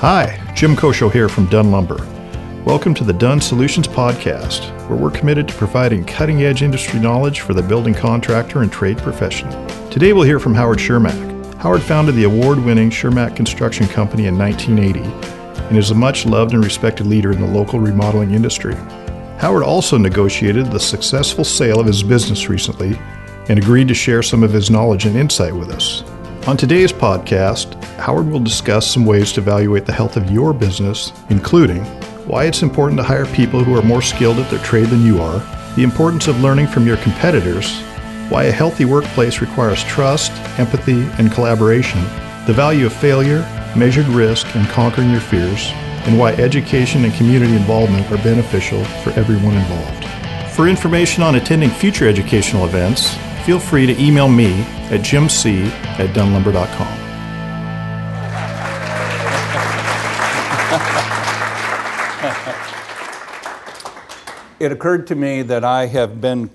Hi, Jim Kosho here from Dunn Lumber. Welcome to the Dunn Solutions Podcast, where we're committed to providing cutting edge industry knowledge for the building contractor and trade professional. Today we'll hear from Howard Chermak. Howard founded the award winning Chermak Construction Company in 1980 and is a much loved and respected leader in the local remodeling industry. Howard also negotiated the successful sale of his business recently and agreed to share some of his knowledge and insight with us. On today's podcast, Howard will discuss some ways to evaluate the health of your business, including why it's important to hire people who are more skilled at their trade than you are, the importance of learning from your competitors, why a healthy workplace requires trust, empathy, and collaboration, the value of failure, measured risk, and conquering your fears, and why education and community involvement are beneficial for everyone involved. For information on attending future educational events, feel free to email me at jimc at dunnlumber.com. It occurred to me that I have been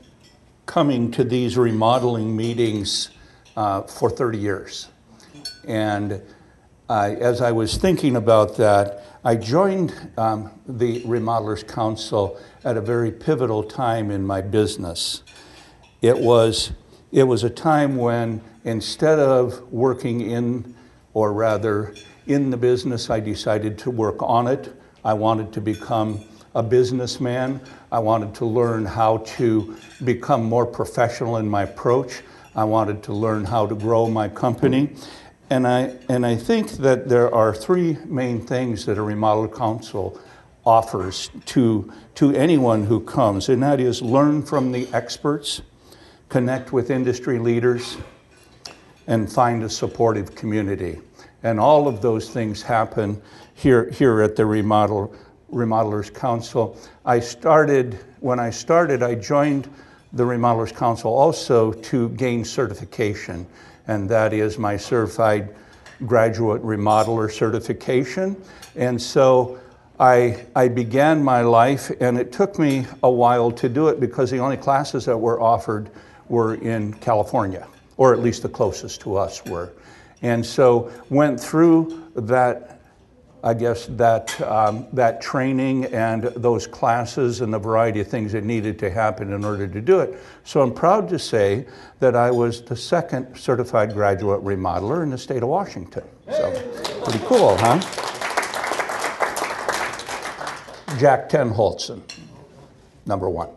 coming to these remodeling meetings uh, for 30 years. And I, as I was thinking about that, I joined um, the Remodelers Council at a very pivotal time in my business. It was, it was a time when instead of working in, or rather in the business, I decided to work on it. I wanted to become a businessman. I wanted to learn how to become more professional in my approach. I wanted to learn how to grow my company. And I, and I think that there are three main things that a remodel council offers to, to anyone who comes, and that is learn from the experts, connect with industry leaders, and find a supportive community. And all of those things happen here, here at the Remodel, Remodelers Council. I started, when I started, I joined the Remodelers Council also to gain certification and that is my certified graduate remodeler certification. And so I, I began my life, and it took me a while to do it because the only classes that were offered were in California, or at least the closest to us were. And so went through that I guess that, um, that training and those classes and the variety of things that needed to happen in order to do it. So I'm proud to say that I was the second certified graduate remodeler in the state of Washington. So pretty cool, huh? Jack Tenholtzen, number one.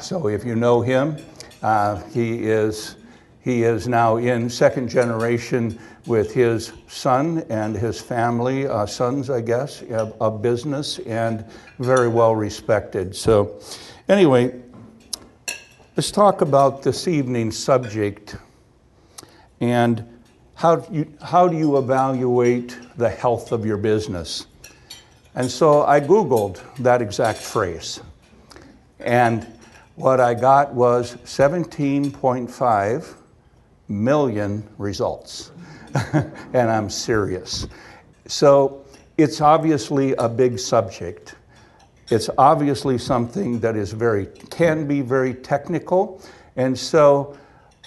So if you know him, uh, he is he is now in second generation with his son and his family, uh, sons, I guess, of, of business, and very well respected. So, anyway, let's talk about this evening's subject and how you, how do you evaluate the health of your business? And so I Googled that exact phrase. And what I got was 17.5 million results. and I'm serious. So it's obviously a big subject. It's obviously something that is very, can be very technical. And so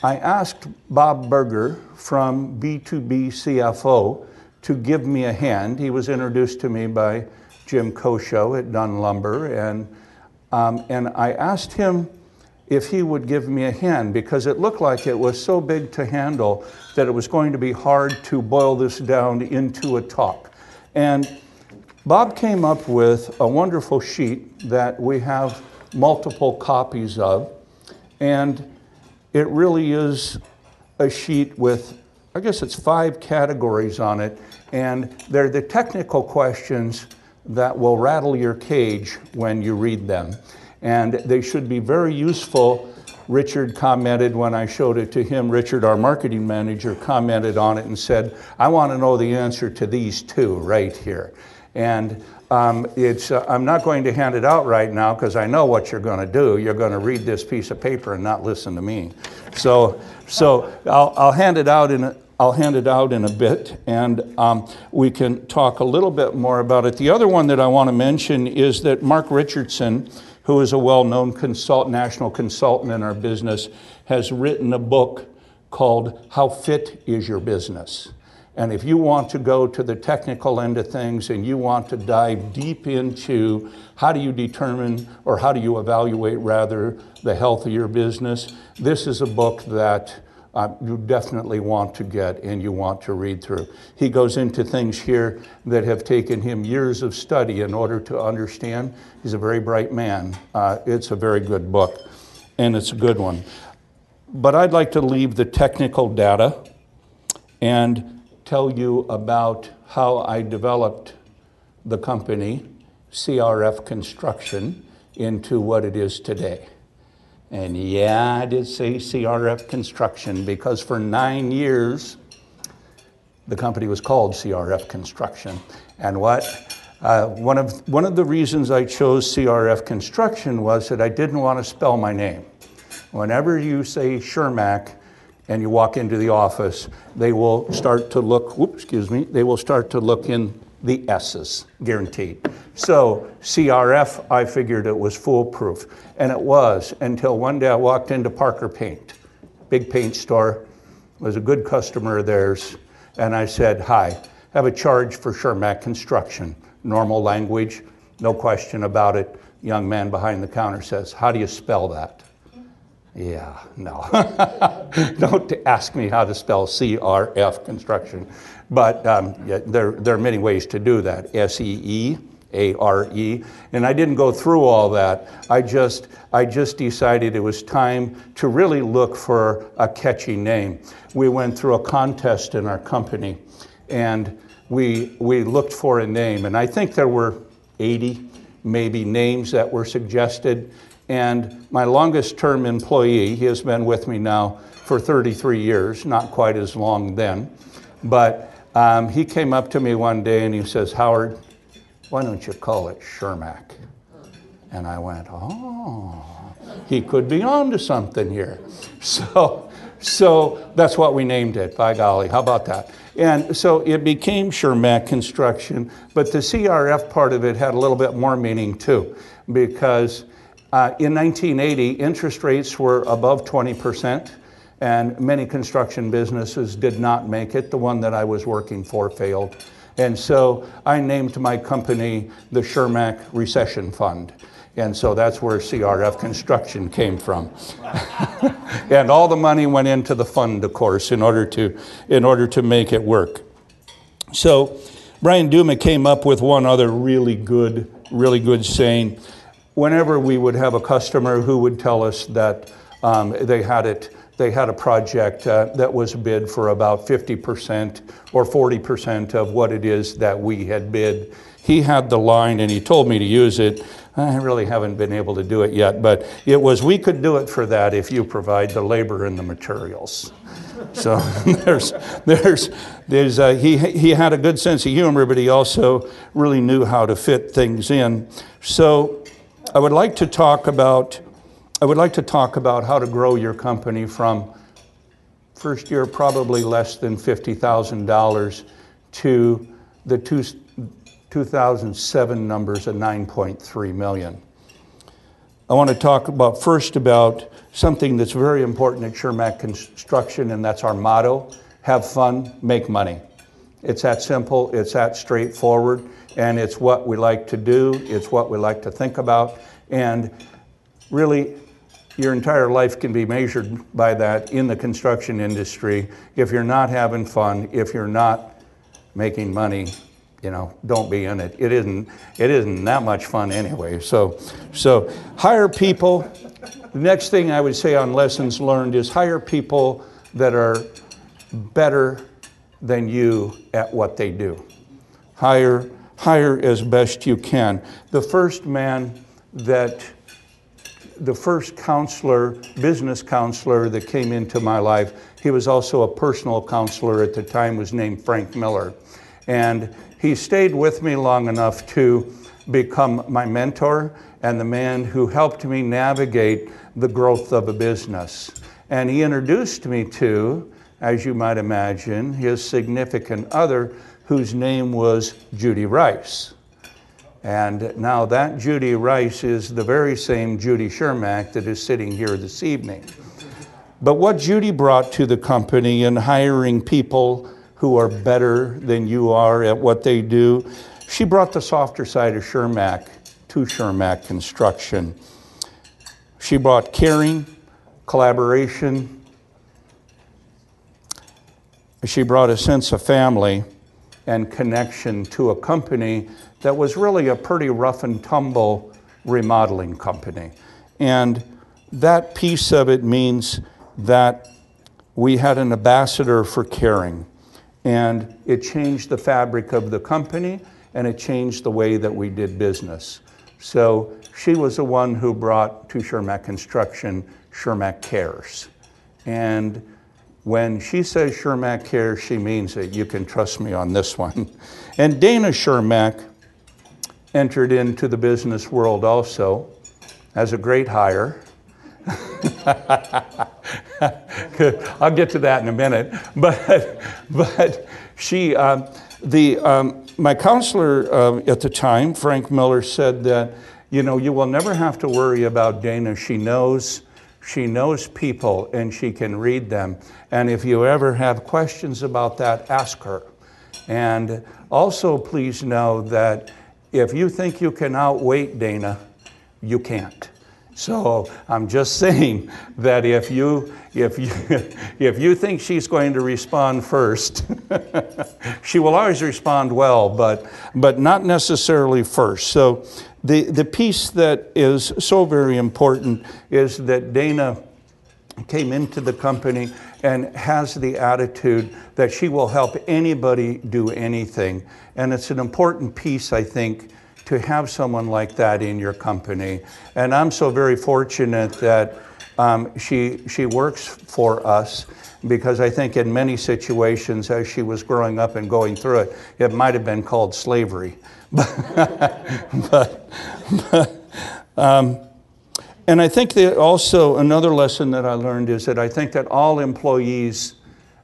I asked Bob Berger from B2B CFO to give me a hand. He was introduced to me by Jim Kosho at Dunn Lumber. And, um, and I asked him if he would give me a hand because it looked like it was so big to handle that it was going to be hard to boil this down into a talk. And Bob came up with a wonderful sheet that we have multiple copies of. And it really is a sheet with, I guess it's five categories on it. And they're the technical questions that will rattle your cage when you read them and they should be very useful. Richard commented when I showed it to him, Richard, our marketing manager, commented on it and said, I want to know the answer to these two right here. And um, it's, uh, I'm not going to hand it out right now because I know what you're going to do. You're going to read this piece of paper and not listen to me. So, so I'll, I'll hand it out in a, I'll hand it out in a bit, and um, we can talk a little bit more about it. The other one that I want to mention is that Mark Richardson, who is a well known national consultant in our business, has written a book called How Fit Is Your Business? And if you want to go to the technical end of things and you want to dive deep into how do you determine or how do you evaluate rather the health of your business, this is a book that uh, you definitely want to get and you want to read through. He goes into things here that have taken him years of study in order to understand. He's a very bright man. Uh, it's a very good book, and it's a good one. But I'd like to leave the technical data and tell you about how I developed the company, CRF Construction, into what it is today. And yeah, I did say CRF Construction because for nine years, the company was called CRF Construction. And what? Uh, one, of, one of the reasons I chose CRF Construction was that I didn't want to spell my name. Whenever you say Chermak and you walk into the office, they will start to look, whoops, excuse me, they will start to look in the S's, guaranteed. So CRF, I figured it was foolproof. And it was until one day I walked into Parker Paint, big paint store, was a good customer of theirs. And I said, Hi, have a charge for Chermak Construction. Normal language, no question about it. Young man behind the counter says, How do you spell that? Yeah, no. Don't ask me how to spell CRF construction. But um, yeah, there, there are many ways to do that. S E E A R E. And I didn't go through all that. I just, I just decided it was time to really look for a catchy name. We went through a contest in our company and we, we looked for a name. And I think there were 80 maybe names that were suggested. And my longest term employee, he has been with me now for 33 years, not quite as long then, but um, he came up to me one day and he says, Howard, why don't you call it Chermak? And I went, oh, he could be on to something here. So, so that's what we named it, by golly. How about that? And so it became Chermak Construction, but the CRF part of it had a little bit more meaning too, because uh, in 1980, interest rates were above 20 percent and many construction businesses did not make it. The one that I was working for failed. And so I named my company the Chermak Recession Fund. And so that's where CRF Construction came from. and all the money went into the fund, of course, in order to, in order to make it work. So Brian Duma came up with one other really good, really good saying. Whenever we would have a customer who would tell us that um, they had it they had a project uh, that was bid for about 50% or 40% of what it is that we had bid. He had the line and he told me to use it. I really haven't been able to do it yet, but it was we could do it for that if you provide the labor and the materials. So there's, there's, there's, uh, he, he had a good sense of humor, but he also really knew how to fit things in. So I would like to talk about I would like to talk about how to grow your company from first year probably less than $50,000 to the two, 2007 numbers of 9.3 million. I want to talk about first about something that's very important at Chermak Construction, and that's our motto have fun, make money. It's that simple, it's that straightforward, and it's what we like to do, it's what we like to think about, and really your entire life can be measured by that in the construction industry. If you're not having fun, if you're not making money, you know, don't be in it. It isn't, it isn't that much fun anyway. So, so hire people. The next thing I would say on lessons learned is hire people that are better than you at what they do. Hire, hire as best you can. The first man that the first counselor, business counselor that came into my life, he was also a personal counselor at the time, was named Frank Miller. And he stayed with me long enough to become my mentor and the man who helped me navigate the growth of a business. And he introduced me to, as you might imagine, his significant other, whose name was Judy Rice. And now that Judy Rice is the very same Judy Chermak that is sitting here this evening. But what Judy brought to the company in hiring people who are better than you are at what they do. She brought the softer side of Chermak to Chermak Construction. She brought caring, collaboration. She brought a sense of family and connection to a company that was really a pretty rough and tumble remodeling company. And that piece of it means that we had an ambassador for caring. And it changed the fabric of the company and it changed the way that we did business. So she was the one who brought to Chermak Construction Chermak Cares. And when she says Chermak Cares, she means it. You can trust me on this one. And Dana Chermak entered into the business world also as a great hire. I'll get to that in a minute. But, but she, um, the, um, my counselor uh, at the time, Frank Miller, said that, you know, you will never have to worry about Dana. She knows, she knows people and she can read them. And if you ever have questions about that, ask her. And also, please know that if you think you can outweight Dana, you can't. So I'm just saying that if you, if you, if you think she's going to respond first, she will always respond well, but, but not necessarily first. So the, the piece that is so very important is that Dana came into the company and has the attitude that she will help anybody do anything. And it's an important piece, I think, to have someone like that in your company. And I'm so very fortunate that um, she, she works for us because I think in many situations as she was growing up and going through it, it might have been called slavery. but, but um, and I think that also another lesson that I learned is that I think that all employees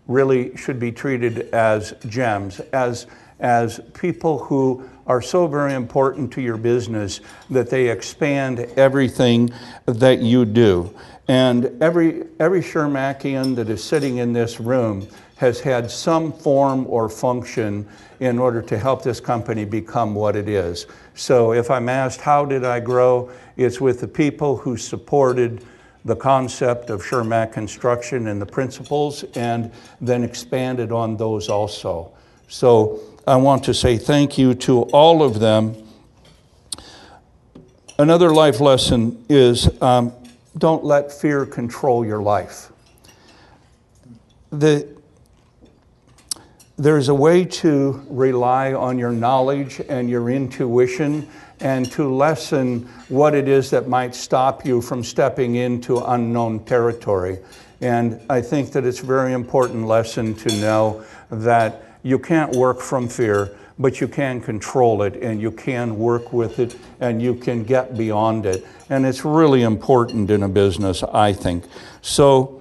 really should be treated as gems, as, as people who are so very important to your business that they expand everything that you do. And every, every Chermakian that is sitting in this room has had some form or function in order to help this company become what it is. So if I'm asked, how did I grow? It's with the people who supported the concept of Chermak construction and the principles and then expanded on those also. So I want to say thank you to all of them. Another life lesson is um, don't let fear control your life. The, there's a way to rely on your knowledge and your intuition and to lessen what it is that might stop you from stepping into unknown territory. And I think that it's a very important lesson to know that you can't work from fear, but you can control it and you can work with it and you can get beyond it. And it's really important in a business, I think. So,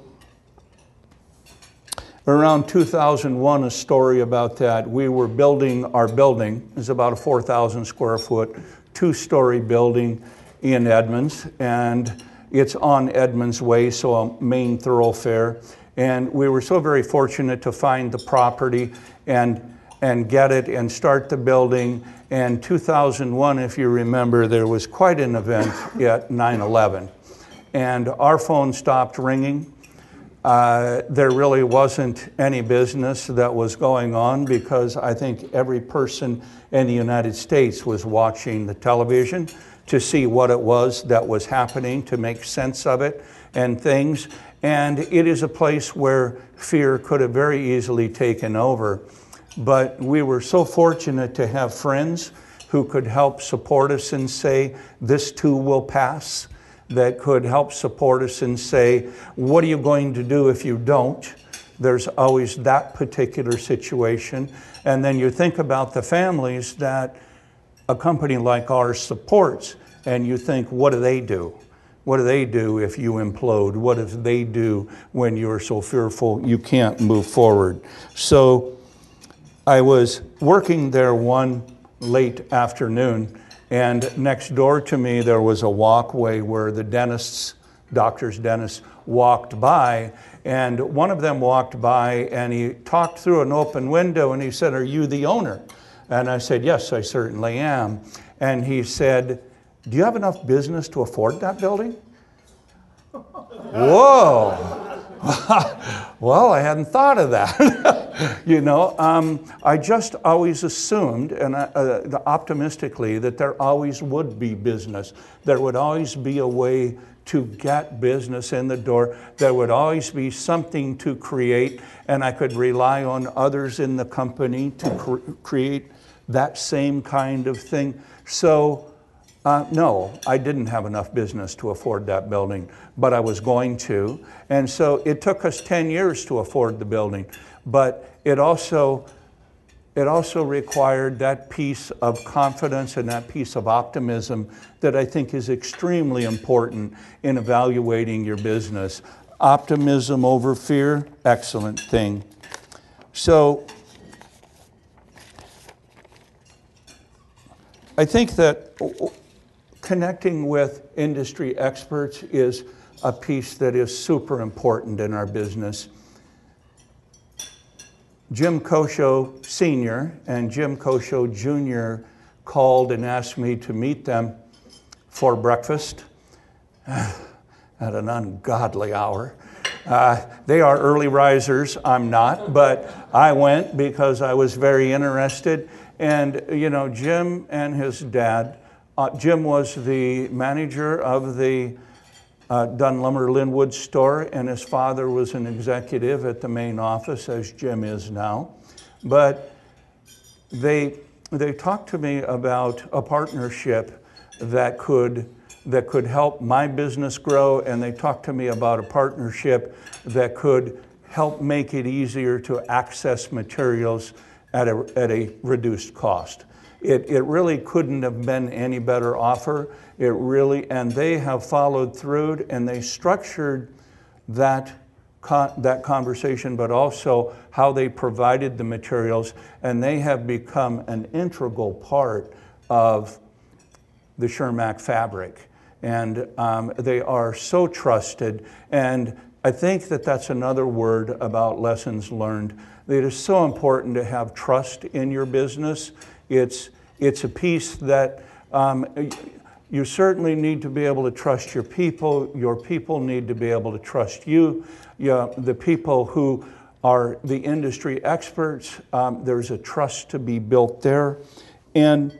around 2001, a story about that. We were building our building, it's about a 4,000 square foot, two story building in Edmonds, and it's on Edmonds Way, so a main thoroughfare. And we were so very fortunate to find the property and, and get it and start the building. And 2001, if you remember, there was quite an event at 9 11. And our phone stopped ringing. Uh, there really wasn't any business that was going on because I think every person in the United States was watching the television to see what it was that was happening, to make sense of it and things. And it is a place where fear could have very easily taken over. But we were so fortunate to have friends who could help support us and say, This too will pass, that could help support us and say, What are you going to do if you don't? There's always that particular situation. And then you think about the families that a company like ours supports, and you think, What do they do? What do they do if you implode? What do they do when you're so fearful you can't move forward? So I was working there one late afternoon, and next door to me there was a walkway where the dentists, doctors, dentists, walked by, And one of them walked by and he talked through an open window and he said, Are you the owner? And I said, Yes, I certainly am. And he said, Do you have enough business to afford that building? Whoa. well, I hadn't thought of that. you know, um, I just always assumed, and uh, optimistically, that there always would be business. There would always be a way to get business in the door. There would always be something to create, and I could rely on others in the company to cre- create that same kind of thing. So, uh, no, I didn't have enough business to afford that building, but I was going to. And so it took us 10 years to afford the building, but it also, it also required that piece of confidence and that piece of optimism that I think is extremely important in evaluating your business. Optimism over fear, excellent thing. So, I think that connecting with industry experts is a piece that is super important in our business. Jim Kosho Sr. and Jim Kosho Jr. called and asked me to meet them for breakfast at an ungodly hour. Uh, they are early risers, I'm not, but I went because I was very interested. And, you know, Jim and his dad uh, Jim was the manager of the uh, Dunn Lumber Lynnwood store, and his father was an executive at the main office, as Jim is now. But they, they talked to me about a partnership that could, that could help my business grow, and they talked to me about a partnership that could help make it easier to access materials at a, at a reduced cost. It, it really couldn't have been any better offer. It really, and they have followed through and they structured that, con- that conversation, but also how they provided the materials, and they have become an integral part of the Chermak fabric. And um, they are so trusted. And I think that that's another word about lessons learned. It is so important to have trust in your business it's, it's a piece that um, you certainly need to be able to trust your people. Your people need to be able to trust you. the people who are the industry experts, um, there's a trust to be built there. And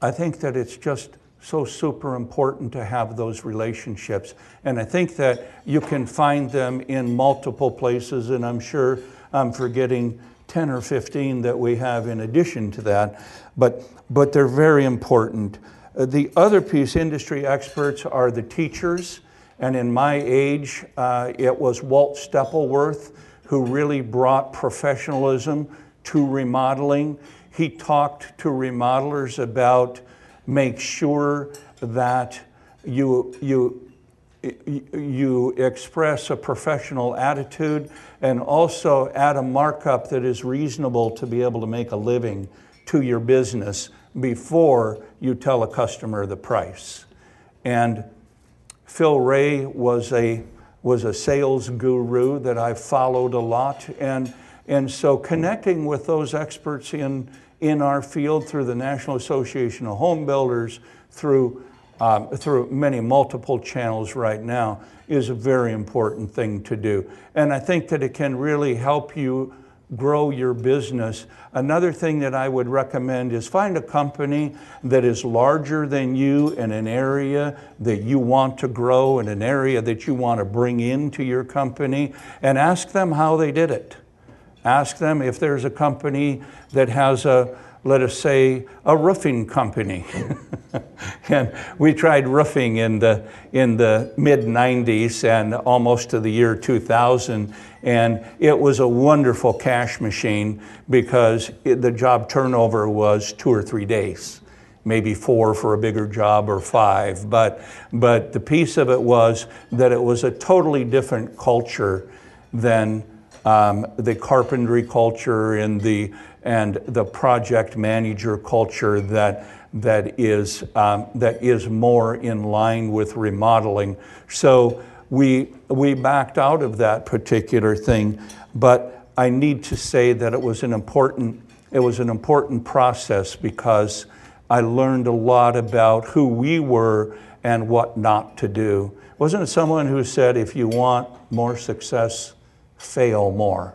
I think that it's just so super important to have those relationships. And I think that you can find them in multiple places, and I'm sure I'm forgetting 10 or 15 that we have in addition to that, but, but they're very important. Uh, the other piece, industry experts, are the teachers. And in my age, uh, it was Walt Stoeppelwerth who really brought professionalism to remodeling. He talked to remodelers about make sure that you, you you express a professional attitude and also add a markup that is reasonable to be able to make a living to your business before you tell a customer the price. And Phil Ray was a, was a sales guru that I followed a lot. And, and so connecting with those experts in, in our field through the National Association of Home Builders, through um, through many multiple channels right now is a very important thing to do. And I think that it can really help you grow your business. Another thing that I would recommend is find a company that is larger than you in an area that you want to grow, in an area that you want to bring into your company, and ask them how they did it. Ask them if there's a company that has a let us say, a roofing company. and we tried roofing in the, in the mid 90s and almost to the year 2000. And it was a wonderful cash machine because it, the job turnover was two or three days. Maybe four for a bigger job or five. But, but the piece of it was that it was a totally different culture than um, the carpentry culture and the and the project manager culture that, that, is, um, that is more in line with remodeling. So we, we backed out of that particular thing. But I need to say that it was an important, it was an important process because I learned a lot about who we were and what not to do. Wasn't it someone who said, if you want more success, fail more?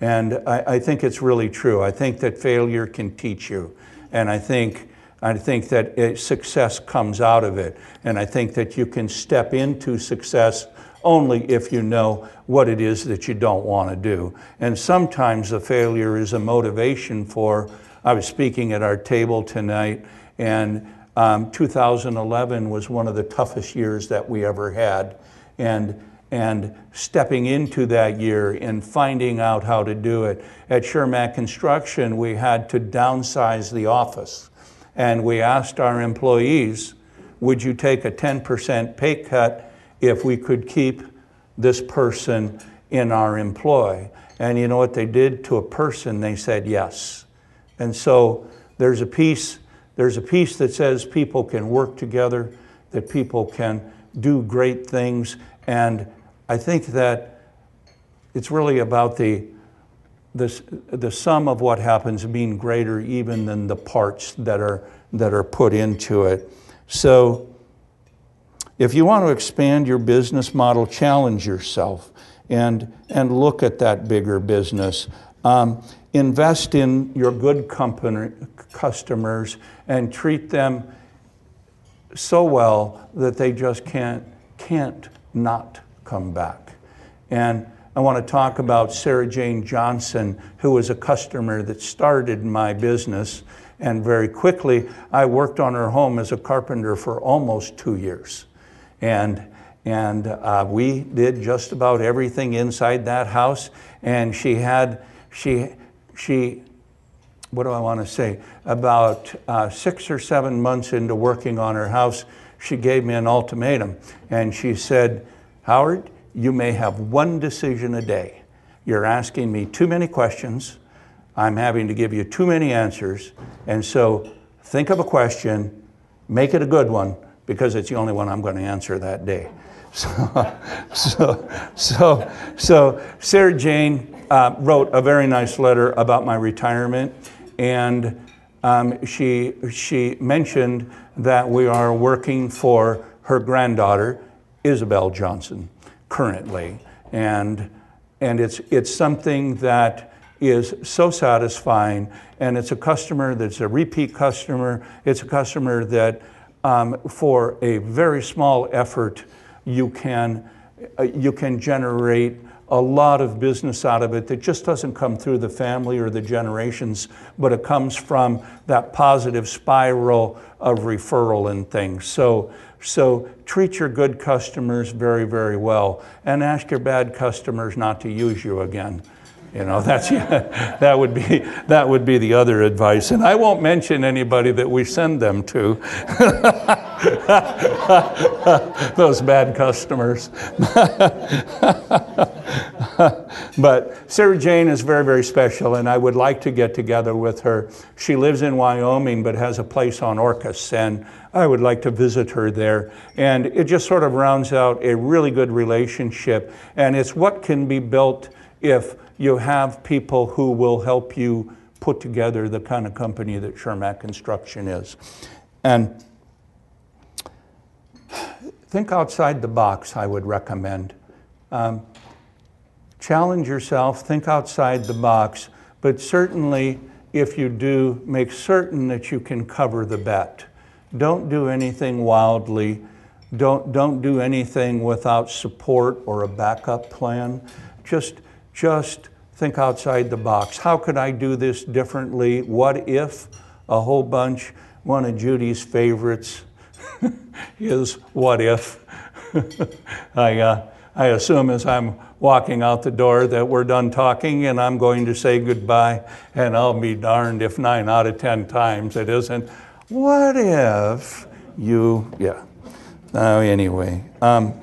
And I, I think it's really true. I think that failure can teach you. And I think I think that it, success comes out of it. And I think that you can step into success only if you know what it is that you don't want to do. And sometimes the failure is a motivation for, I was speaking at our table tonight, and um, 2011 was one of the toughest years that we ever had. And and stepping into that year and finding out how to do it. At Chermak Construction, we had to downsize the office and we asked our employees, would you take a 10% pay cut if we could keep this person in our employ? And you know what they did to a person? They said yes. And so there's a piece, there's a piece that says people can work together, that people can do great things. And I think that it's really about the the, the sum of what happens being greater even than the parts that are, that are put into it. So, if you want to expand your business model, challenge yourself and, and look at that bigger business. Um, invest in your good company, customers and treat them so well that they just can't, can't not come back. And I want to talk about Sarah Jane Johnson, who was a customer that started my business. And very quickly, I worked on her home as a carpenter for almost two years. And, and uh, we did just about everything inside that house. And she had, she, she, what do I want to say? About uh, six or seven months into working on her house, she gave me an ultimatum. And she said, Howard, you may have one decision a day. You're asking me too many questions. I'm having to give you too many answers. And so think of a question, make it a good one, because it's the only one I'm going to answer that day. So, so, so, so Sarah Jane uh, wrote a very nice letter about my retirement, and um, she, she mentioned that we are working for her granddaughter, Isabel Johnson currently. And, and it's, it's something that is so satisfying. And it's a customer that's a repeat customer. It's a customer that, um, for a very small effort, you can, uh, you can generate a lot of business out of it that just doesn't come through the family or the generations, but it comes from that positive spiral of referral and things. So, so treat your good customers very, very well and ask your bad customers not to use you again. You know, that's, that, would be, that would be the other advice. And I won't mention anybody that we send them to. Those bad customers. but Sarah Jane is very, very special, and I would like to get together with her. She lives in Wyoming, but has a place on Orcas, and I would like to visit her there. And it just sort of rounds out a really good relationship. And it's what can be built if you have people who will help you put together the kind of company that Chermak Construction is. And think outside the box, I would recommend. Um, challenge yourself, think outside the box, but certainly if you do, make certain that you can cover the bet. Don't do anything wildly. Don't, don't do anything without support or a backup plan. Just, just think outside the box. How could I do this differently? What if a whole bunch? One of Judy's favorites is what if. I, uh, I assume as I'm walking out the door that we're done talking and I'm going to say goodbye, and I'll be darned if nine out of ten times it isn't. What if you, yeah. Uh, anyway, um,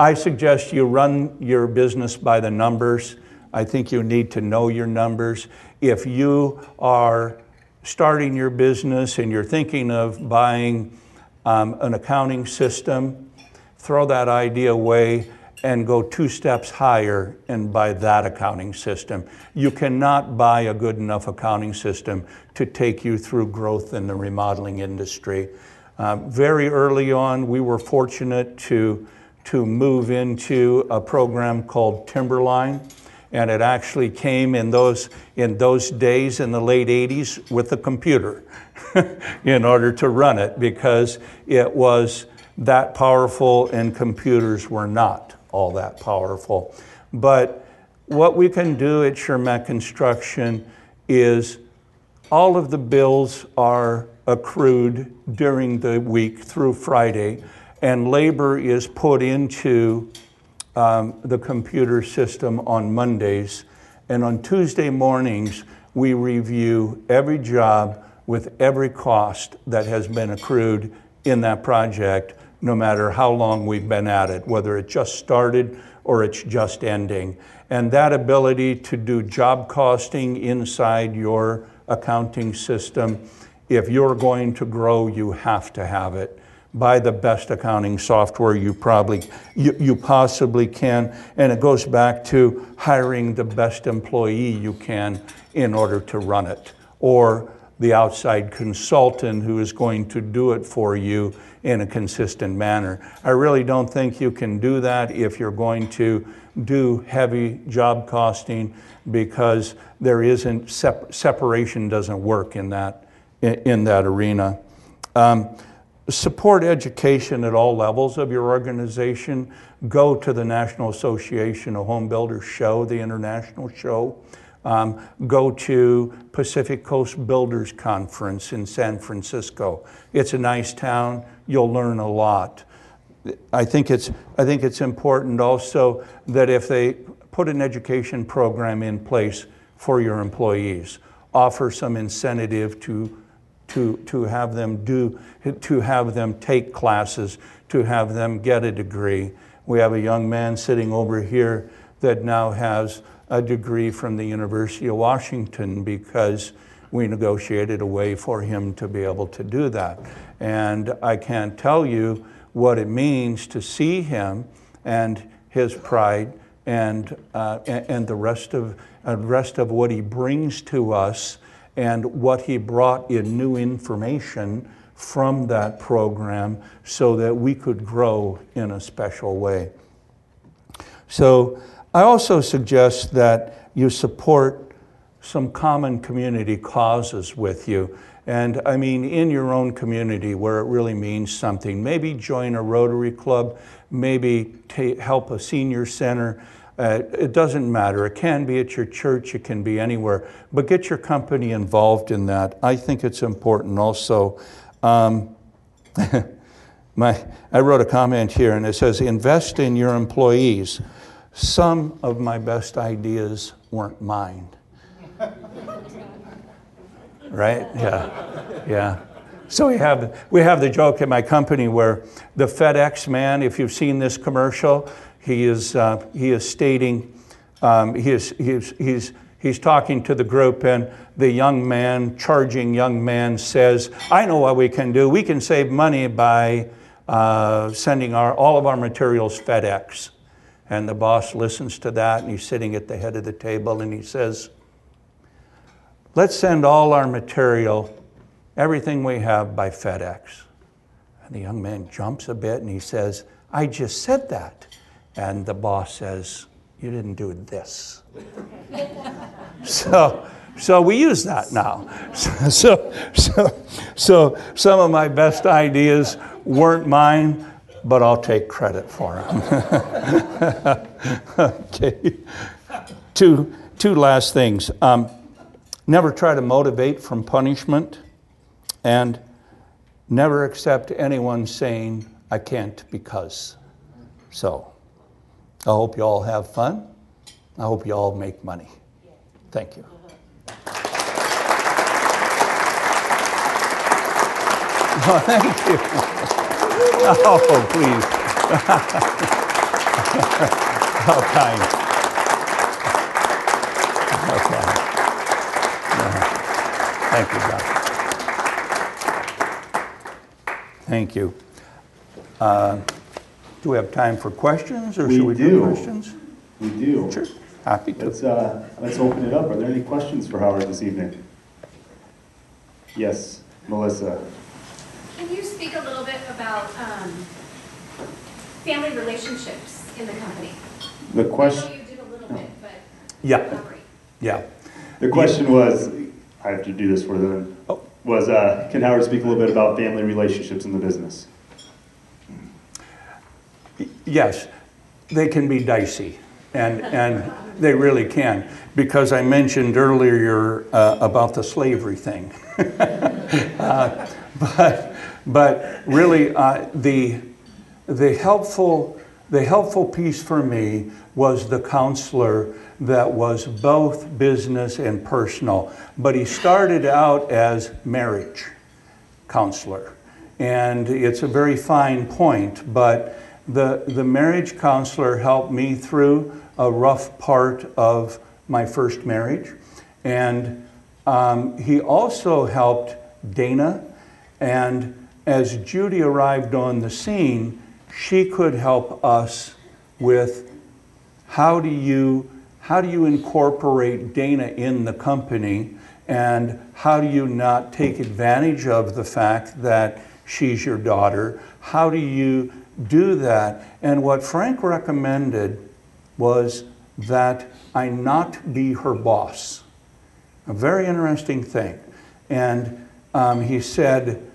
I suggest you run your business by the numbers. I think you need to know your numbers. If you are starting your business and you're thinking of buying um, an accounting system, throw that idea away and go two steps higher and buy that accounting system. You cannot buy a good enough accounting system to take you through growth in the remodeling industry. Uh, very early on, we were fortunate to, to move into a program called Timberline and it actually came in those in those days in the late 80s with a computer in order to run it because it was that powerful and computers were not all that powerful but what we can do at Chermak Construction is all of the bills are accrued during the week through Friday and labor is put into um, the computer system on Mondays. And on Tuesday mornings, we review every job with every cost that has been accrued in that project, no matter how long we've been at it, whether it just started or it's just ending. And that ability to do job costing inside your accounting system, if you're going to grow, you have to have it. Buy the best accounting software you probably you, you possibly can. And it goes back to hiring the best employee you can in order to run it. Or the outside consultant who is going to do it for you in a consistent manner. I really don't think you can do that if you're going to do heavy job costing because there isn't sep- separation doesn't work in that in, in that arena. Um, support education at all levels of your organization. Go to the National Association of Home Builders show, the international show. Um, go to Pacific Coast Builders Conference in San Francisco. It's a nice town. You'll learn a lot. I think it's, I think it's important also that if they put an education program in place for your employees, offer some incentive to to, to have them do, to have them take classes, to have them get a degree. We have a young man sitting over here that now has a degree from the University of Washington because we negotiated a way for him to be able to do that. And I can't tell you what it means to see him and his pride and, uh, and the rest of, uh, rest of what he brings to us and what he brought in new information from that program so that we could grow in a special way. So I also suggest that you support some common community causes with you. And I mean, in your own community where it really means something. Maybe join a Rotary Club, maybe help a senior center, uh, it doesn't matter. It can be at your church, it can be anywhere, but get your company involved in that. I think it's important also. Um, my, I wrote a comment here and it says, invest in your employees. Some of my best ideas weren't mine. right? Yeah, yeah. So we have, we have the joke at my company where the FedEx man, if you've seen this commercial, he is, uh, he is stating, um, he is, he is, he's, he's talking to the group, and the young man, charging young man, says, I know what we can do. We can save money by uh, sending our, all of our materials FedEx. And the boss listens to that, and he's sitting at the head of the table, and he says, Let's send all our material, everything we have, by FedEx. And the young man jumps a bit and he says, I just said that. And the boss says, You didn't do this. so, so we use that now. So, so, so some of my best ideas weren't mine, but I'll take credit for them. okay. Two, two last things. Um, never try to motivate from punishment, and never accept anyone saying, I can't because. So. I hope you all have fun. I hope you all make money. Thank you. Oh, thank you. Oh, please. How kind. How kind. Thank you, Doc. Thank you. Uh, Do we have time for questions, or We should we do do. questions? We do. Sure, happy to. Let's, uh, let's open it up. Are there any questions for Howard this evening? Yes, Melissa. Can you speak a little bit about um, family relationships in the company? The I know question, you did a little bit, but Yeah, elaborate. yeah. the question was, I have to do this for them, Oh. was, uh, can Howard speak a little bit about family relationships in the business? Yes, they can be dicey, and, and they really can, because I mentioned earlier uh, about the slavery thing. Uh, But, but really, uh, the, the helpful, the helpful piece for me was the counselor that was both business and personal. But he started out as marriage counselor. And it's a very fine point, but the, the marriage counselor helped me through a rough part of my first marriage. And um, he also helped Dana. And as Judy arrived on the scene, she could help us with how do you how do you incorporate Dana in the company and how do you not take advantage of the fact that she's your daughter? How do you do that? And what Frank recommended was that I not be her boss. A very interesting thing. And um, he said,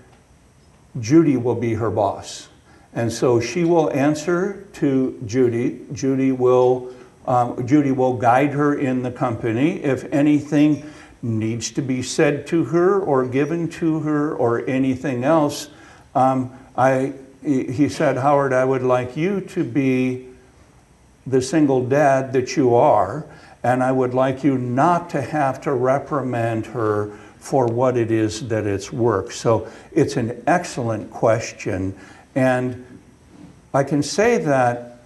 Judy will be her boss. And so she will answer to Judy. Judy will, um, Judy will guide her in the company. If anything needs to be said to her or given to her or anything else, um, I, he said, Howard, I would like you to be the single dad that you are, and I would like you not to have to reprimand her for what it is that it's work. So it's an excellent question, and I can say that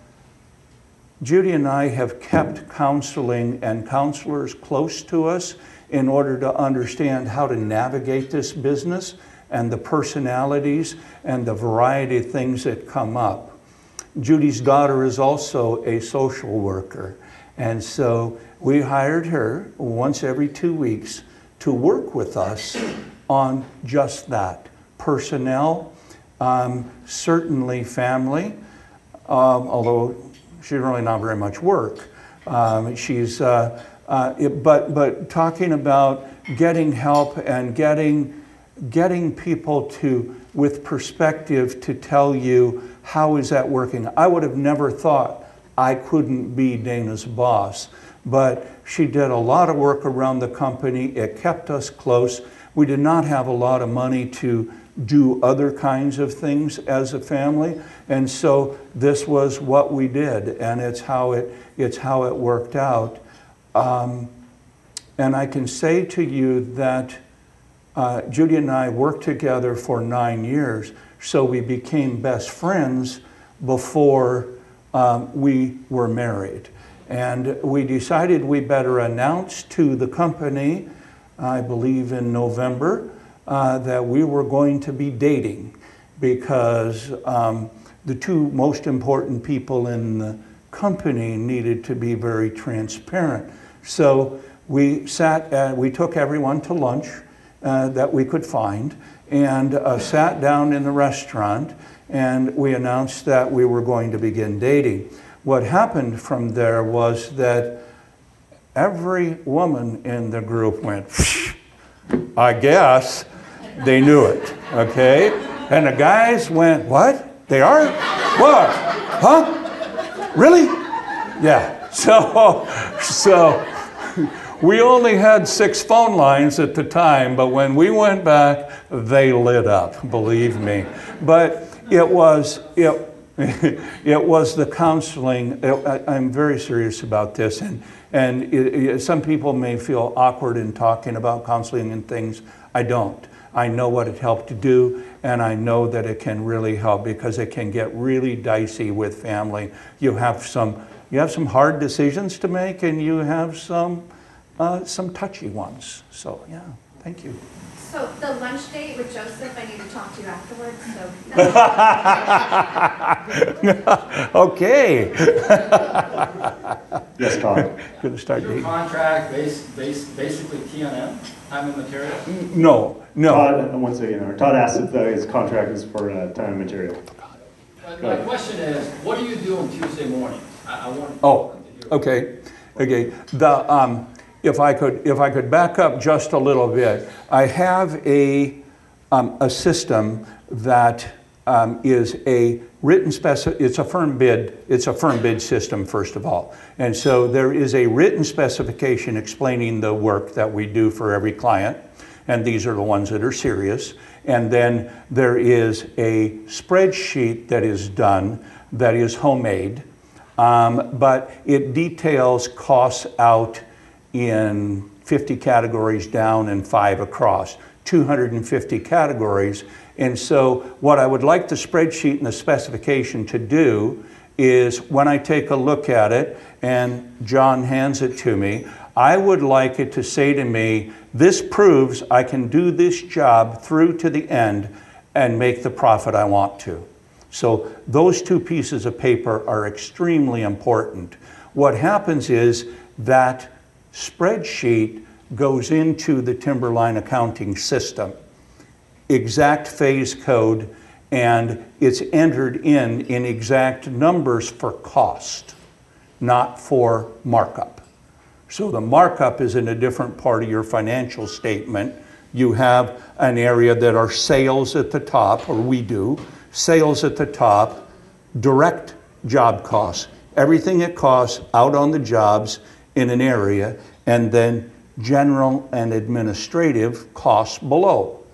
Judy and I have kept counseling and counselors close to us in order to understand how to navigate this business and the personalities and the variety of things that come up. Judy's daughter is also a social worker. And so we hired her once every two weeks to work with us on just that personnel, um, certainly family, um, although she's really not very much work. Um, she's, uh, uh, it- but, but talking about getting help and getting, getting people to, with perspective, to tell you how is that working. I would have never thought I couldn't be Dana's boss, but she did a lot of work around the company. It kept us close. We did not have a lot of money to do other kinds of things as a family, and so this was what we did, and it's how it, it's how it worked out. Um, and I can say to you that uh, Judy and I worked together for nine years, so we became best friends before um, we were married. And we decided we better announce to the company, I believe in November, uh, that we were going to be dating because um, the two most important people in the company needed to be very transparent. So we sat, uh, we took everyone to lunch uh, that we could find and uh, sat down in the restaurant and we announced that we were going to begin dating. What happened from there was that every woman in the group went, I guess they knew it, okay? And the guys went, What? They are? What? Huh? Really? Yeah. So, so we only had six phone lines at the time, but when we went back, they lit up, believe me. But it was, it, it was the counseling. I, I'm very serious about this, and, and it, it, some people may feel awkward in talking about counseling and things. I don't. I know what it helped to do, and I know that it can really help because it can get really dicey with family. You have some, you have some hard decisions to make, and you have some, uh, some touchy ones. So yeah. Thank you. So the lunch date with Joseph, I need to talk to you afterwards, so. Okay. Yes, Todd. Gonna start Your contract base, base, basically T and M, time and material? No, no. Todd, one second, Todd asked if his contract is for uh, time and material. But my question is, what do you do on Tuesday mornings? I, I want. Oh, okay, okay. The, um, if I could, if I could back up just a little bit, I have a, um, a system that um, is a written speci, it's a firm bid, it's a firm bid system, first of all. And so there is a written specification explaining the work that we do for every client, and these are the ones that are serious. And then there is a spreadsheet that is done that is homemade, um, but it details costs out in 50 categories down and five across, 250 categories. And so, what I would like the spreadsheet and the specification to do is when I take a look at it and John hands it to me, I would like it to say to me, This proves I can do this job through to the end and make the profit I want to. So those two pieces of paper are extremely important. What happens is that spreadsheet goes into the Timberline accounting system, exact phase code, and it's entered in in exact numbers for cost, not for markup. So the markup is in a different part of your financial statement. You have an area that are sales at the top, or we do, sales at the top, direct job costs, everything it costs out on the jobs in an area, and then general and administrative costs below.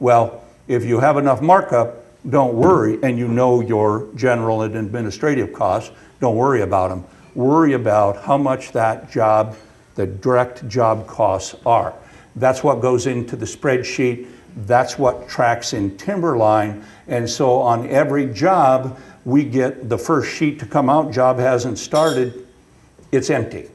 Well, if you have enough markup, don't worry, and you know your general and administrative costs, don't worry about them. Worry about how much that job, the direct job costs are. That's what goes into the spreadsheet. That's what tracks in Timberline. And so on every job, we get the first sheet to come out, job hasn't started, it's empty.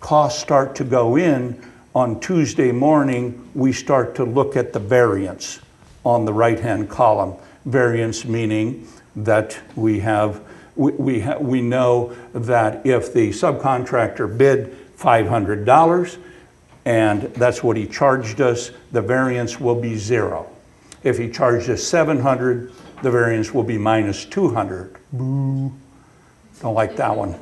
Costs start to go in. On Tuesday morning, we start to look at the variance on the right hand column. Variance meaning that we have. We, we, ha- we know that if the subcontractor bid $500 and that's what he charged us, the variance will be zero. If he charged us 700, the variance will be minus 200. Boo. Don't like that one.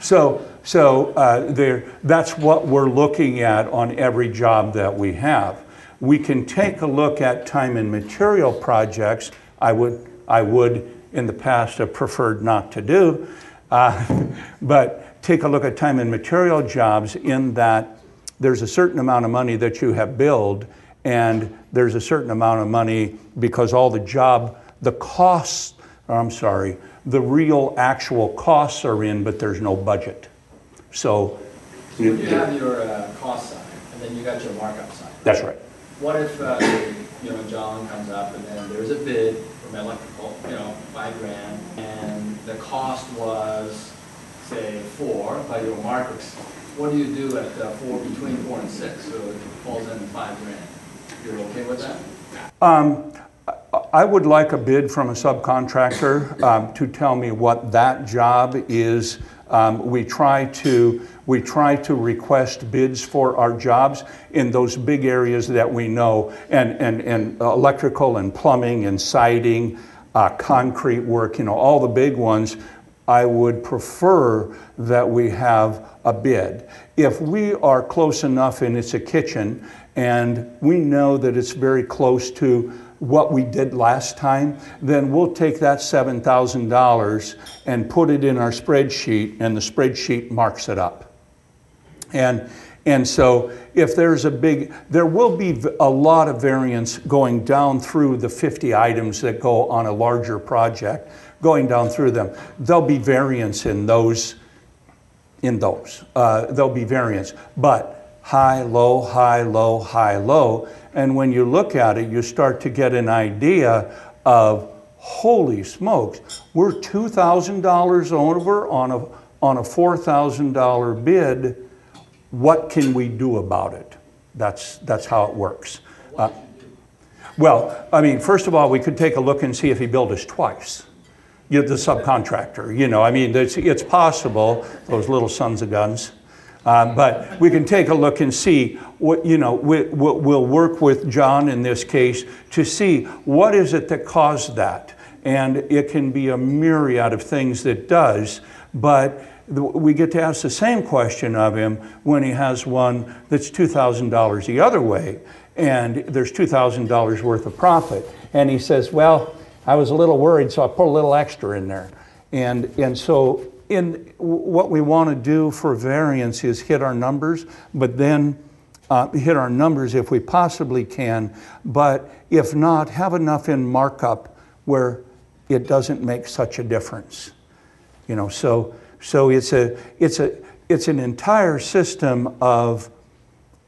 So, so uh, there, that's what we're looking at on every job that we have. We can take a look at time and material projects. I would, I would in the past have preferred not to do, uh, but take a look at time and material jobs in that there's a certain amount of money that you have billed, and there's a certain amount of money because all the job, the costs, I'm sorry, the real actual costs are in, but there's no budget. So You have your uh, cost side, and then you got your markup side. that's right. What if, uh, you know, John comes up and then there's a bid from electrical, you know, five grand, and the cost was, say, four, by your markups. What do you do at uh, four, between four and six, so it falls in five grand? You're okay with that? Um, I would like a bid from a subcontractor um, to tell me what that job is. Um, we try to we try to request bids for our jobs in those big areas that we know, and and and electrical and plumbing and siding, uh, concrete work. You know, all the big ones. I would prefer that we have a bid. If we are close enough and it's a kitchen and we know that it's very close to what we did last time, then we'll take that $7,000 and put it in our spreadsheet and the spreadsheet marks it up. And, and so if there's a big, there will be a lot of variance going down through the 50 items that go on a larger project, going down through them. There'll be variance in those, in those. Uh, there'll be variance, but high, low, high, low, high, low. And when you look at it, you start to get an idea of, holy smokes, we're $2,000 over on a, on a $4,000 bid what can we do about it? That's, that's how it works. Uh, well, I mean, first of all, we could take a look and see if he billed us twice. You the subcontractor, you know, I mean, it's, it's possible, those little sons of guns. Uh, but we can take a look and see what, you know, we, we'll, we'll work with John in this case to see what is it that caused that. And it can be a myriad of things that does, but we get to ask the same question of him when he has one that's $2,000 the other way and there's $2,000 worth of profit. And he says, Well, I was a little worried, so I put a little extra in there. And, and so, in what we want to do for variance is hit our numbers, but then uh, hit our numbers if we possibly can. But if not, have enough in markup where it doesn't make such a difference. You know, so so it's a it's a it's an entire system of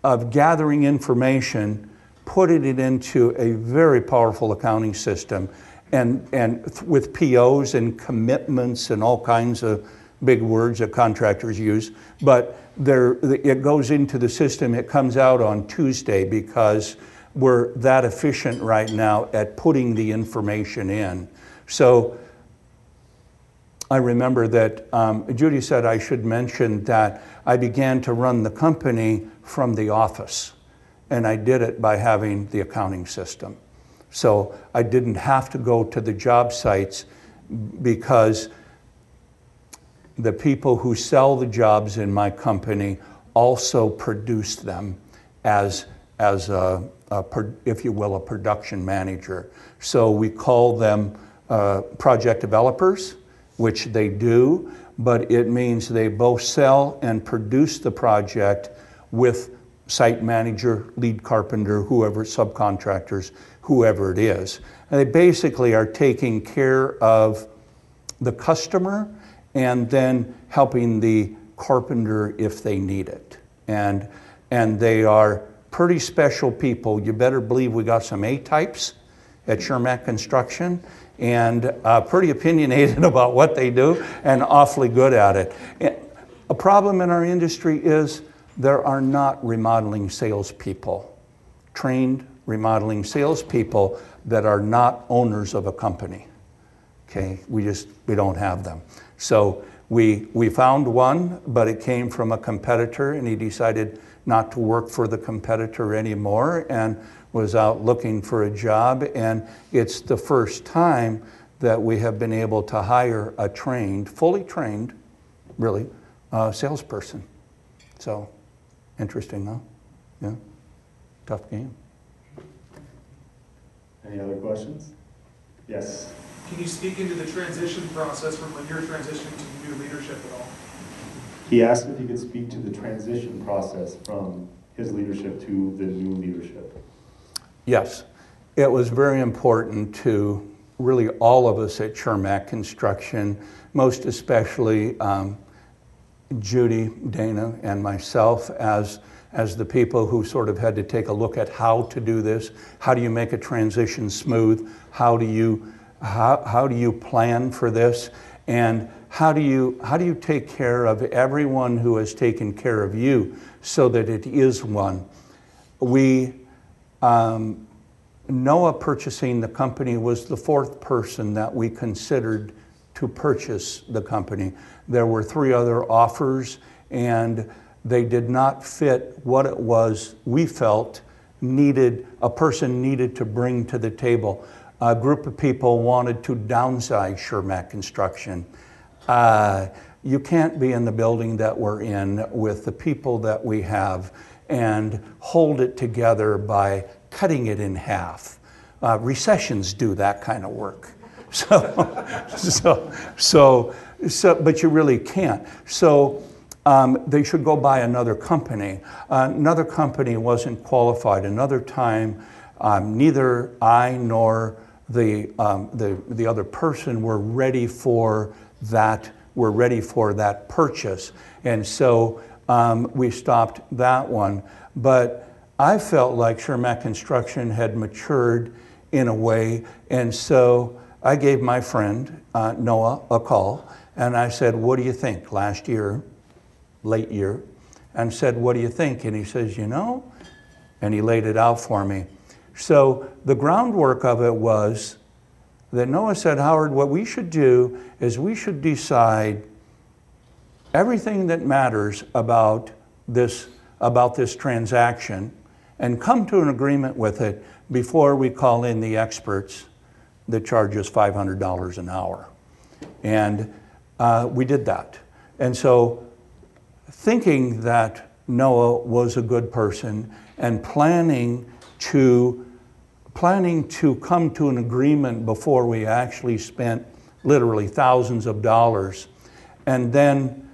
of gathering information, putting it into a very powerful accounting system, and and with POs and commitments and all kinds of big words that contractors use. But there, it goes into the system. It comes out on Tuesday because we're that efficient right now at putting the information in. So I remember that um, Judy said I should mention that I began to run the company from the office, and I did it by having the accounting system. So I didn't have to go to the job sites because the people who sell the jobs in my company also produce them as, as a, a if you will, a production manager. So we call them uh, project developers which they do, but it means they both sell and produce the project with site manager, lead carpenter, whoever, subcontractors, whoever it is. And they basically are taking care of the customer and then helping the carpenter if they need it. And, and they are pretty special people. You better believe we got some A types at Chermak Construction and uh, pretty opinionated about what they do and awfully good at it. A problem in our industry is there are not remodeling salespeople, trained remodeling salespeople that are not owners of a company. Okay, we just we don't have them. So we we found one, but it came from a competitor, and he decided not to work for the competitor anymore. And was out looking for a job, and it's the first time that we have been able to hire a trained, fully trained, really, uh, salesperson. So, interesting, huh? Yeah, tough game. Any other questions? Yes. Can you speak into the transition process from when you're transitioning to new leadership at all? He asked if he could speak to the transition process from his leadership to the new leadership. Yes, it was very important to really all of us at Chermak Construction, most especially um, Judy, Dana, and myself as, as the people who sort of had to take a look at how to do this. How do you make a transition smooth? How do you, how, how do you plan for this? And how do, you, how do you take care of everyone who has taken care of you so that it is one? We um, Noah purchasing the company was the fourth person that we considered to purchase the company. There were three other offers, and they did not fit what it was we felt needed a person needed to bring to the table. A group of people wanted to downsize Chermak Construction. Uh, you can't be in the building that we're in with the people that we have and hold it together by cutting it in half. Uh, recessions do that kind of work. So, so, so, so, but you really can't. So um, they should go buy another company. Uh, another company wasn't qualified. Another time, um, neither I nor the, um, the, the other person were ready for that, were ready for that purchase. And so um, we stopped that one. But I felt like Chermak Construction had matured in a way, and so I gave my friend uh, Noah a call, and I said, "What do you think?" Last year, late year, and said, "What do you think?" And he says, "You know, and he laid it out for me. So the groundwork of it was that Noah said, Howard, what we should do is we should decide everything that matters about this, about this transaction and come to an agreement with it before we call in the experts that charge us $500 an hour. And uh, we did that. And so, thinking that Noah was a good person and planning to planning to come to an agreement before we actually spent literally thousands of dollars. And then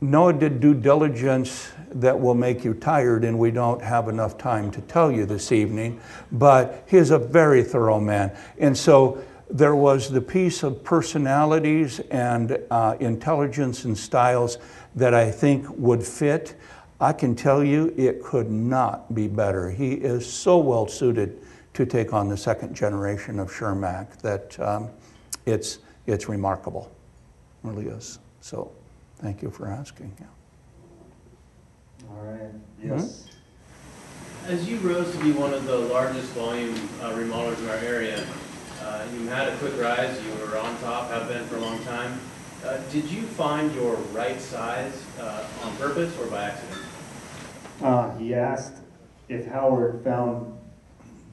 Noah did due diligence that will make you tired, and we don't have enough time to tell you this evening, but he is a very thorough man. And so there was the piece of personalities and uh, intelligence and styles that I think would fit. I can tell you it could not be better. He is so well suited to take on the second generation of Chermak that um, it's, it's remarkable. It really is. So thank you for asking. Yeah. All right, yes. As you rose to be one of the largest volume uh, remodelers in our area, uh, you had a quick rise, you were on top, have been for a long time. Uh, Did you find your right size uh, on purpose or by accident? Uh, he asked if Howard found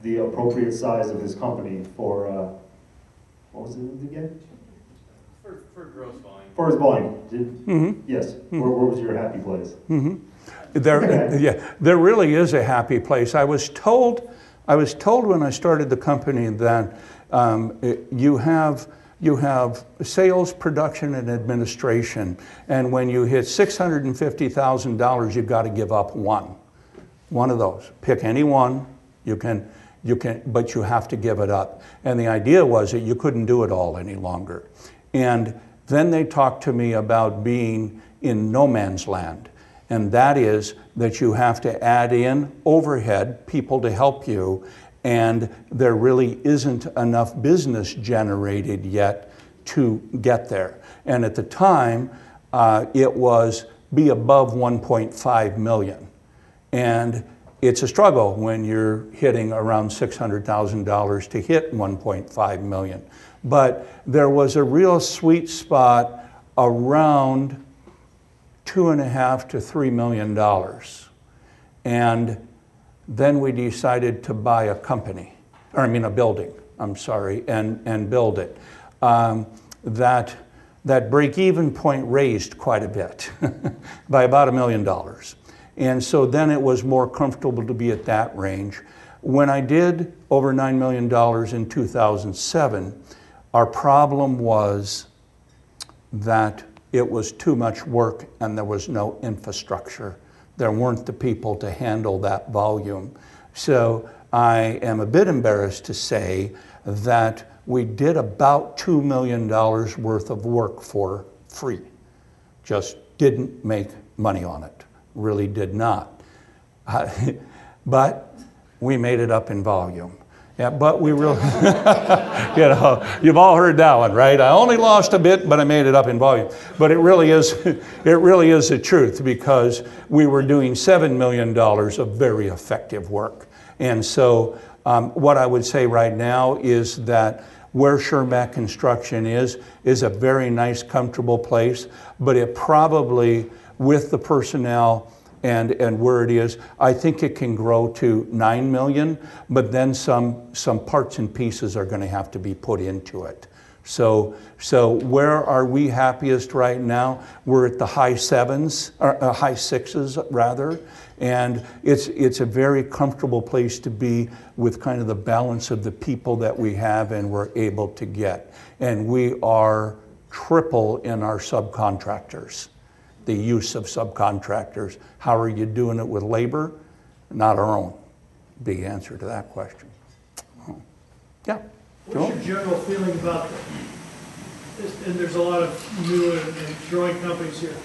the appropriate size of his company for, uh, what was it again? For, for gross volume. For his volume, did, Mm-hmm. yes, where, where was your happy place? There, yeah, there really is a happy place. I was told, I was told when I started the company that um, it- you have you have sales, production, and administration, and when you hit six hundred and fifty thousand dollars, you've got to give up one, one of those. Pick any one. You can, you can, but you have to give it up. And the idea was that you couldn't do it all any longer. And then they talked to me about being in no man's land. And that is that you have to add in overhead, people to help you, and there really isn't enough business generated yet to get there. And at the time, uh, it was be above 1.5 million. And it's a struggle when you're hitting around $600,000 to hit 1.5 million. But there was a real sweet spot around two and a half to three million dollars. And then we decided to buy a company, or I mean a building, I'm sorry, and, and build it. Um, that, that break even point raised quite a bit by about a million dollars. And so then it was more comfortable to be at that range. When I did over $9 million in 2007, our problem was that it was too much work and there was no infrastructure. There weren't the people to handle that volume. So I am a bit embarrassed to say that we did about $2 million worth of work for free. Just didn't make money on it. Really did not. but we made it up in volume. Yeah, but we really, you know, you've all heard that one, right? I only lost a bit, but I made it up in volume. But it really is, it really is the truth because we were doing $7 million of very effective work. And so um, what I would say right now is that where Chermak Construction is, is a very nice, comfortable place, but it probably, with the personnel and, and where it is, I think it can grow to 9 million, but then some, some parts and pieces are going to have to be put into it. So, so where are we happiest right now? We're at the high sevens, or uh, high sixes rather, and it's, it's a very comfortable place to be with kind of the balance of the people that we have and we're able to get. And we are triple in our subcontractors the use of subcontractors. How are you doing it with labor? Not our own. Big answer to that question. Yeah. What's your general feeling about this? And there's a lot of new and and growing companies here.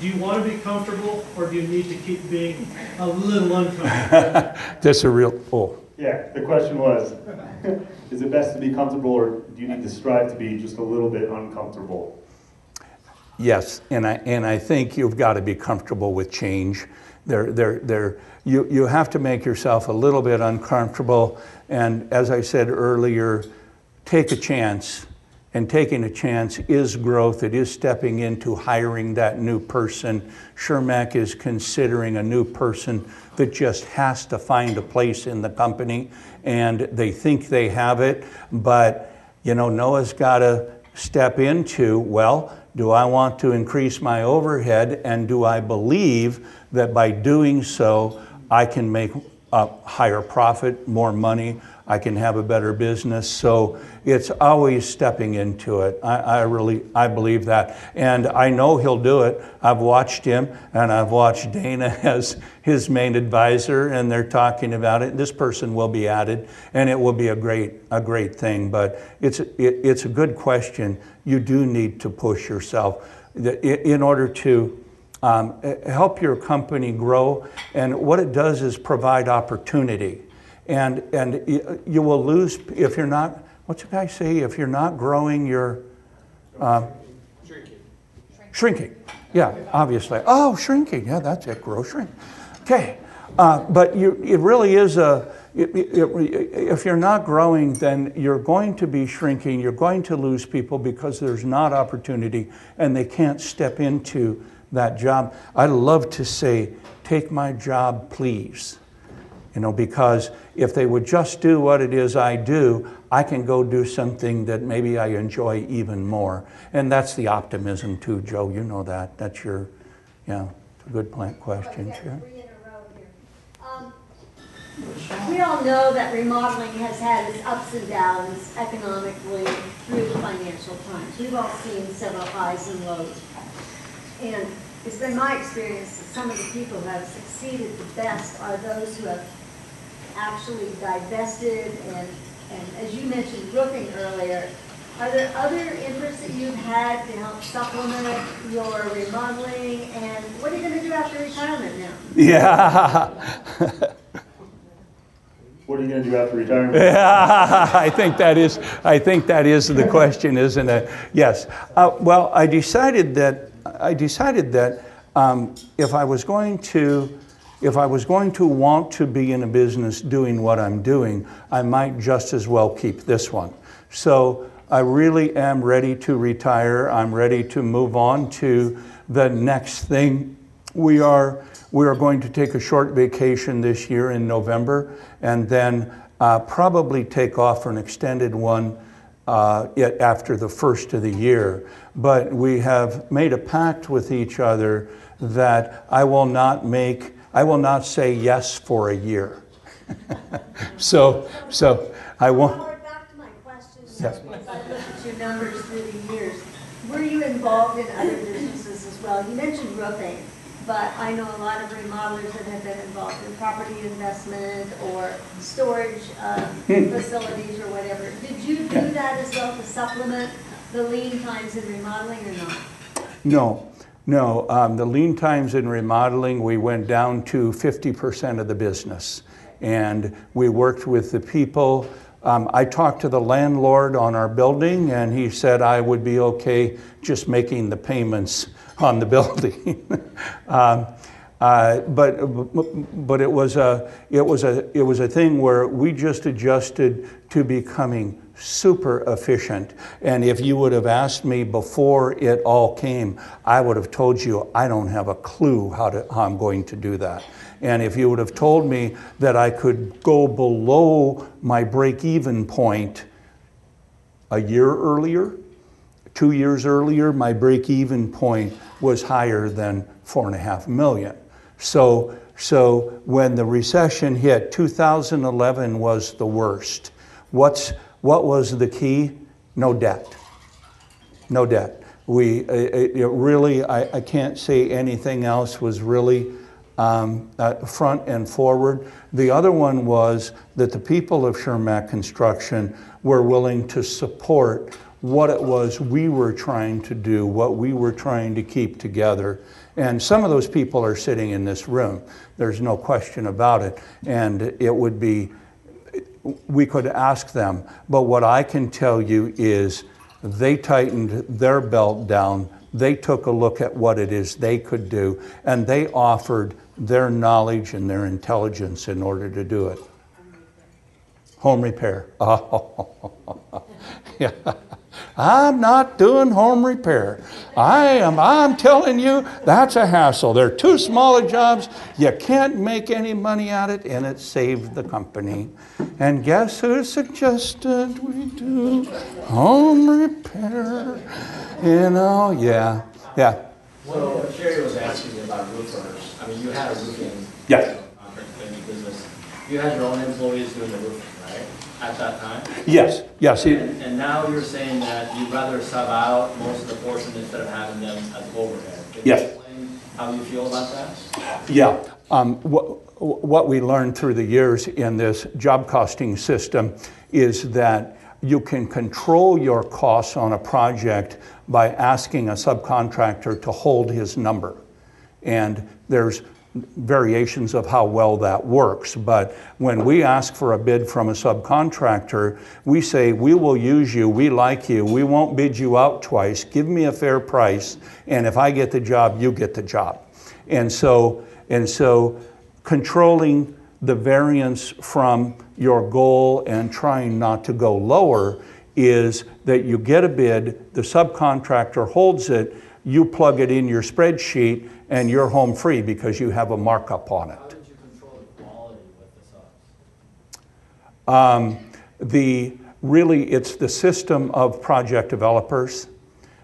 Do you want to be comfortable or do you need to keep being a little uncomfortable? That's a real, oh, Yeah, the question was, is it best to be comfortable or do you need to strive to be just a little bit uncomfortable? Yes, and I, and I think you've got to be comfortable with change. There, there, there, you, you have to make yourself a little bit uncomfortable. And as I said earlier, take a chance. And taking a chance is growth. It is stepping into hiring that new person. Chermak is considering a new person that just has to find a place in the company and they think they have it. But, you know, Noah's got to step into, well, do I want to increase my overhead? And do I believe that by doing so, I can make a higher profit, more money? I can have a better business. So it's always stepping into it. I, I, really, I believe that. And I know he'll do it. I've watched him and I've watched Dana as his main advisor and they're talking about it. This person will be added and it will be a great, a great thing. But it's, it, it's a good question. You do need to push yourself in order to um, help your company grow. And what it does is provide opportunity and and you will lose if you're not. What's the guy say? If you're not growing, you're uh, shrinking. Shrinking. Yeah, obviously. Oh, shrinking. Yeah, that's it. Grow, shrink. Okay, uh, but you, it really is a. It, it, if you're not growing, then you're going to be shrinking. You're going to lose people because there's not opportunity, and they can't step into that job. I love to say, "Take my job, please." You know, because if they would just do what it is I do, I can go do something that maybe I enjoy even more. And that's the optimism too, Joe. You know that. That's your, yeah, it's a good plant question. Sure. Um, we all know that remodeling has had its ups and downs economically through the financial times. We've all seen several highs and lows. And it's been my experience that some of the people who have succeeded the best are those who have actually divested and, and as you mentioned roofing earlier, are there other interests that you've had to help supplement your remodeling and what are you going to do after retirement now? Yeah. what are you going to do after retirement? Yeah, I think that is. I think that is the question, isn't it? Yes. Uh, well, I decided that I decided that um, if I was going to if I was going to want to be in a business doing what I'm doing, I might just as well keep this one. So I really am ready to retire. I'm ready to move on to the next thing. We are, we are going to take a short vacation this year in November and then uh, probably take off for an extended one uh, after the first of the year. But we have made a pact with each other that I will not make I will not say yes for a year. so, so I won't. back to my question. Yes. I looked at your numbers through the years. Were you involved in other businesses as well? You mentioned roofing, but I know a lot of remodelers that have been involved in property investment or storage um, hmm. facilities or whatever. Did you do that as well to supplement the lean times in remodeling or not? No, no, um, the lean times in remodeling, we went down to 50% of the business. And we worked with the people. Um, I talked to the landlord on our building, and he said I would be okay just making the payments on the building. um, uh, but but it was a it was a it was a thing where we just adjusted to becoming super efficient. And if you would have asked me before it all came, I would have told you I don't have a clue how, to, how I'm going to do that. And if you would have told me that I could go below my break even point a year earlier, two years earlier, my break even point was higher than four and a half million. So, so when the recession hit, 2011 was the worst. What's what was the key? No debt. No debt. We it, it really, I, I, can't say anything else was really um, uh, front and forward. The other one was that the people of Chermak Construction were willing to support what it was we were trying to do, what we were trying to keep together. And some of those people are sitting in this room. There's no question about it. And it would be we could ask them. But what I can tell you is they tightened their belt down they took a look at what it is they could do, and they offered their knowledge and their intelligence in order to do it. Home repair. Oh, yeah. I'm not doing home repair. I am, I'm telling you, that's a hassle. They're too small a jobs. You can't make any money at it, and it saved the company. And guess who suggested we do home repair? You know, yeah, yeah. Well, Sherry was asking me about roofers. I mean, you had a roofing. Yes. business. You had your own employees doing the roofing, right? At that time? Yes, yes. it- And and now you're saying that you'd rather sub out most of the portion instead of having them as overhead. Can you Yes. explain How you feel about that? Yeah. Um, what, what we learned through the years in this job costing system is that you can control your costs on a project by asking a subcontractor to hold his number. And there's variations of how well that works. But when we ask for a bid from a subcontractor, we say, We will use you, we like you, we won't bid you out twice, give me a fair price, and if I get the job, you get the job. And so, and so controlling the variance from your goal and trying not to go lower is that you get a bid, the subcontractor holds it, you plug it in your spreadsheet, and you're home free because you have a markup on it. How did you control the quality with the? Um, the really, it's the system of project developers.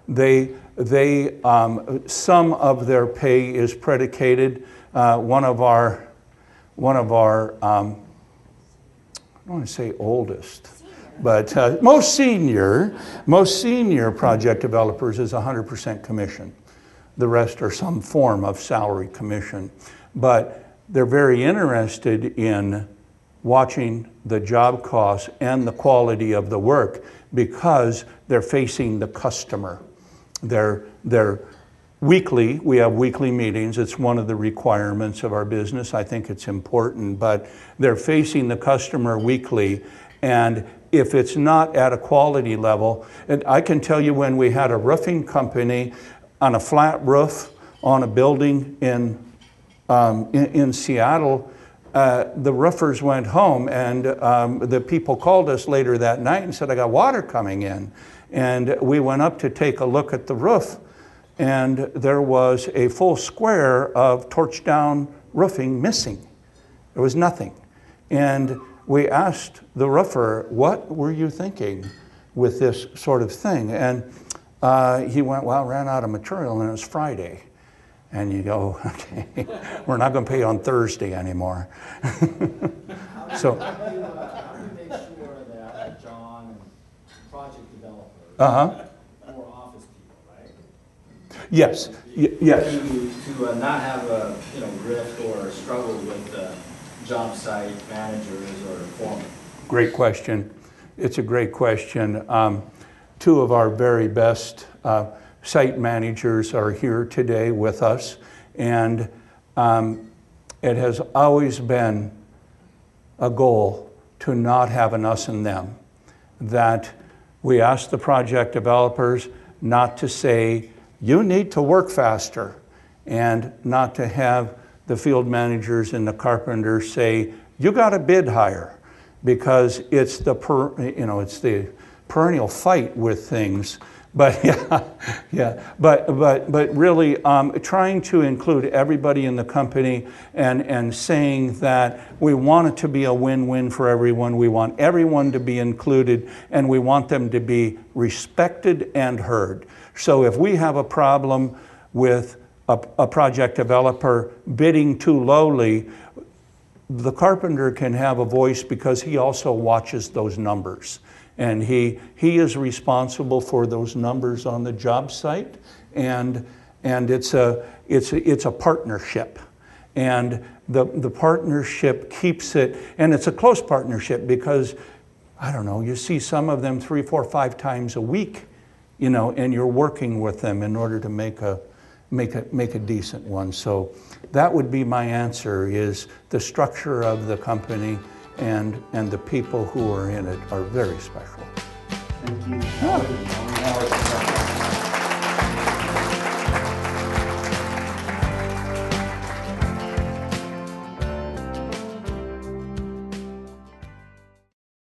They, they, um, some of their pay is predicated. Uh, one of our, one of our, um, I don't want to say oldest, but uh, most senior, most senior project developers is 100% commission. The rest are some form of salary commission. But they're very interested in watching the job costs and the quality of the work because they're facing the customer. They're, they're weekly, we have weekly meetings. It's one of the requirements of our business. I think it's important, but they're facing the customer weekly. And if it's not at a quality level, and I can tell you when we had a roofing company on a flat roof on a building in, um, in, in Seattle, uh, the roofers went home and um, the people called us later that night and said, I got water coming in. And we went up to take a look at the roof, and there was a full square of torch down roofing missing. There was nothing. And we asked the roofer, What were you thinking with this sort of thing? And uh, he went, Well, I ran out of material, and it was Friday. And you go, Okay, we're not going to pay on Thursday anymore. so, How do you, uh, how do you make sure that John and project developers uh huh. more office people, right? Yes, y- yes. To, to uh, not have a, you know, rift or struggle with uh, job site managers or foremen. Great question. It's a great question. Um, two of our very best uh, site managers are here today with us, and um, it has always been a goal to not have an us and them. That we ask the project developers not to say, you need to work faster, and not to have the field managers and the carpenters say, you got to bid higher, because it's the per, you know it's the perennial fight with things. But yeah, yeah. But but but really, um, trying to include everybody in the company and and saying that we want it to be a win-win for everyone. We want everyone to be included, and we want them to be respected and heard. So if we have a problem with a, a project developer bidding too lowly, the carpenter can have a voice because he also watches those numbers. And he, he is responsible for those numbers on the job site. And, and it's, a, it's, a, it's a partnership. And the, the partnership keeps it, and it's a close partnership because, I don't know, you see some of them three, four, five times a week, you know, and you're working with them in order to make a, make a, make a decent one. So that would be my answer is the structure of the company and, and the people who are in it are very special. Thank you. Howard.